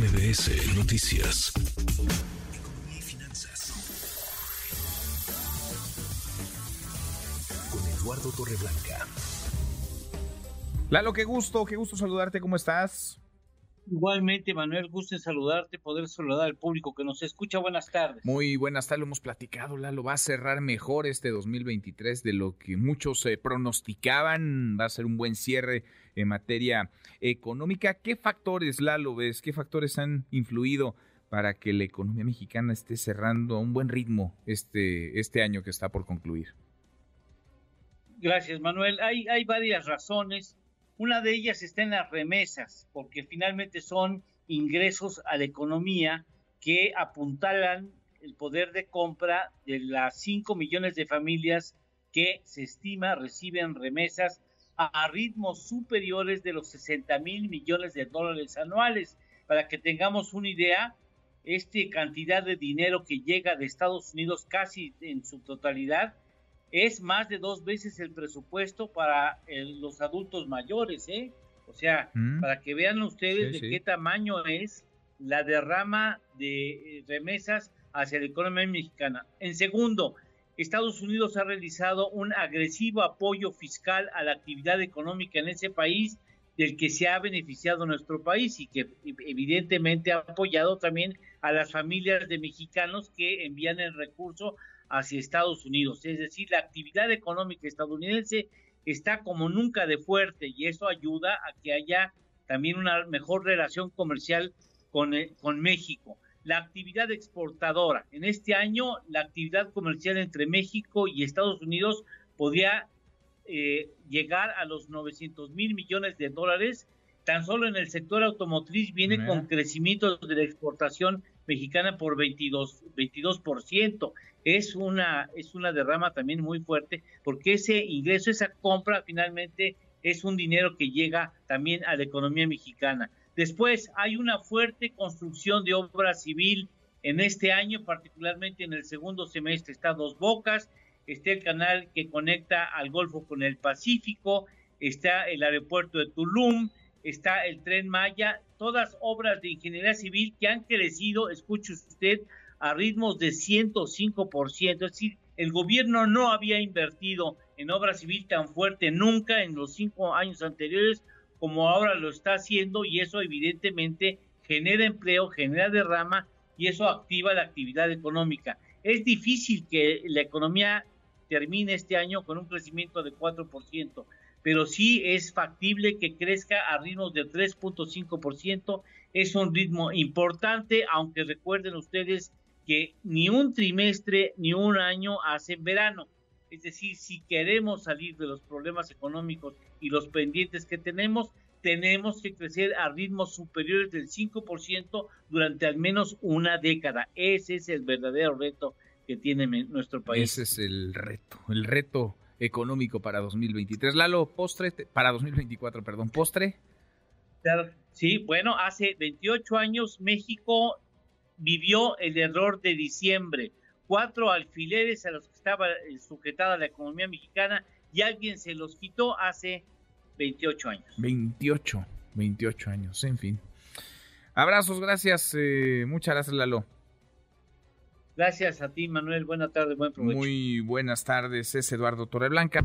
MBS Noticias. Economía y finanzas. Con Eduardo Torreblanca. Lalo, qué gusto, qué gusto saludarte, ¿cómo estás? Igualmente, Manuel, gusto en saludarte, poder saludar al público que nos escucha. Buenas tardes. Muy buenas tardes, lo hemos platicado, Lalo. Va a cerrar mejor este 2023 de lo que muchos eh, pronosticaban. Va a ser un buen cierre en materia económica. ¿Qué factores, Lalo, ves? ¿Qué factores han influido para que la economía mexicana esté cerrando a un buen ritmo este, este año que está por concluir? Gracias, Manuel. Hay, hay varias razones. Una de ellas está en las remesas, porque finalmente son ingresos a la economía que apuntalan el poder de compra de las 5 millones de familias que se estima reciben remesas a, ritmos superiores de los 60 mil millones de dólares anuales. Para que tengamos una idea, esta cantidad de dinero que llega de Estados Unidos casi en su totalidad es más de dos veces el presupuesto para los adultos mayores, ¿eh? O sea, mm. para que vean ustedes de qué tamaño es la derrama de eh, remesas hacia la economía mexicana. En segundo, Estados Unidos ha realizado un agresivo apoyo fiscal a la actividad económica en ese país del que se ha beneficiado nuestro país y que evidentemente ha apoyado también a las familias de mexicanos que envían el recurso hacia Estados Unidos. Es decir, la actividad económica estadounidense está como nunca de fuerte y eso ayuda a que haya también una mejor relación comercial con, eh, con México. La actividad exportadora. En este año, la actividad comercial entre México y Estados Unidos podría eh, llegar a los 900 mil millones de dólares. Tan solo en el sector automotriz viene con crecimiento de la exportación mexicana por 22, 22% es una, es una derrama también muy fuerte, porque ese ingreso, esa compra finalmente es un dinero que llega también a la economía mexicana. Después hay una fuerte construcción de obra civil en este año, particularmente en el segundo semestre. Está Dos Bocas, está el canal que conecta al Golfo con el Pacífico, está el aeropuerto de Tulum, está el tren Maya, todas obras de ingeniería civil que han crecido, escuche usted, a ritmos de 105%, es decir, el gobierno no había invertido en obra civil tan fuerte nunca en los cinco años anteriores como ahora lo está haciendo y eso evidentemente genera empleo, genera derrama y eso activa la actividad económica. Es difícil que la economía termine este año con un crecimiento de 4%, pero sí es factible que crezca a ritmos de 3.5%. Es un ritmo importante, aunque recuerden ustedes que ni un trimestre ni un año hacen verano. Es decir, si queremos salir de los problemas económicos y los pendientes que tenemos, tenemos que crecer a ritmos superiores del 5% durante al menos una década. Ese es el verdadero reto que tiene nuestro país. Ese es el reto, el reto económico para 2023. Lalo, postre, para 2024, perdón, postre. Sí, bueno, hace 28 años México vivió el error de diciembre. Cuatro alfileres a los que estaba eh, sujetada la economía mexicana y alguien se los quitó hace 28 años. 28, 28 años, en fin. Abrazos, gracias, eh, muchas gracias Lalo. Gracias a ti, Manuel. Buenas tardes, buen provecho. Muy buenas tardes, es Eduardo Torreblanca.